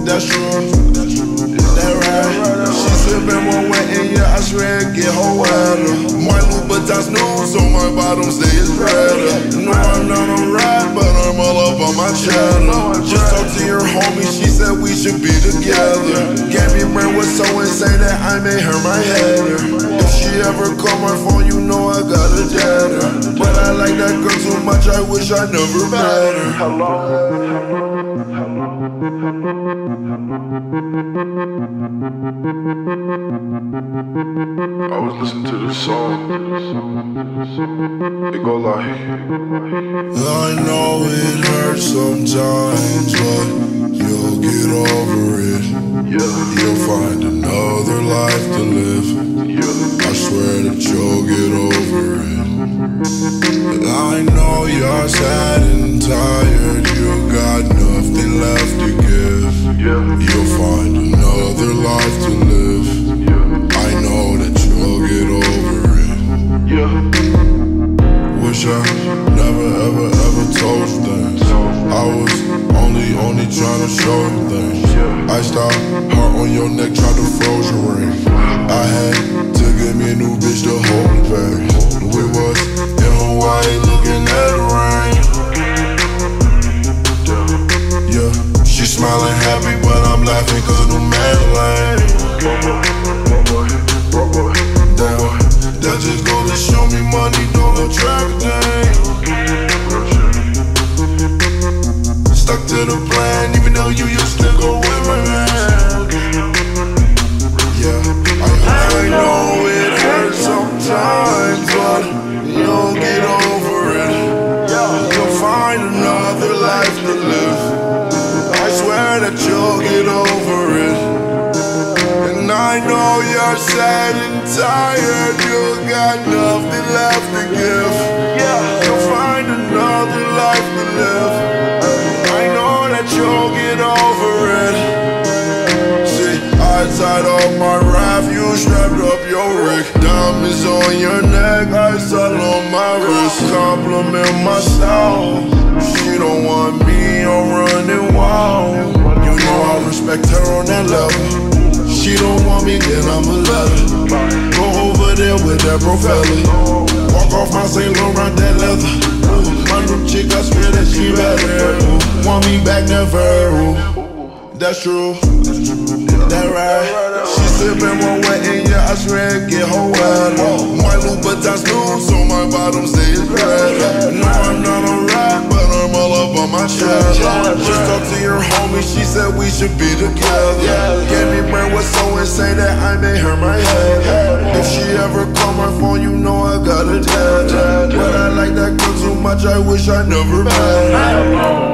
That's true. That right. She sippin' more wet and yeah, I swear it get her wetter. My Louboutins new, so my bottom stay is redder. No, I'm not a rat, but I'm all up on my cheddar. Just talk to your homie, she said we should be together. Me brain was so insane that I made her my header. If she ever call my phone, you know I got a jetter. But I like that girl too much, I wish I never met her. I was listening to this song. It go like, I know it hurts sometimes, but you'll get over it. yeah, You'll find another life to live. yeah, I swear that you'll get over it. I know you're sad and tired. Trying to show you things. I stopped heart on your neck, tried to froze your ring. I had to get me a new bitch to hold me back. We was in Hawaii looking at the rain. Yeah, she smiling happy, but I'm laughing cause the man lame. Damn, that just goes to show me money don't attract things. To the plan, even though you used to go with my man. Yeah, I, I know it hurts sometimes, but you'll get over it. You'll find another life to live. I swear that you'll get over it. And I know you're sad and tired, you got nothing left to give. Tied up my raft, you strapped up your rig. Diamonds on your neck, ice all on my wrist. Compliment my style. She don't want me, I'm running wild. You know I respect her on that level. She don't want me, then I'ma let her. Go over there with that propeller. Walk off my St. Laurent, that leather. My new chick, I swear that she better. Want me back, never. Ooh, that's true. That right. She sippin' more wet and yeah, I swear get her wetter. My Louboutins new, so my bottom stays red. No, I'm not a rat, but I'm all up on my chest. Just talk to your homie, she said we should be together. Gave me brain was so insane that I made her my head. If she ever call my phone, you know I got a dad. But I like that girl too much, I wish I never met.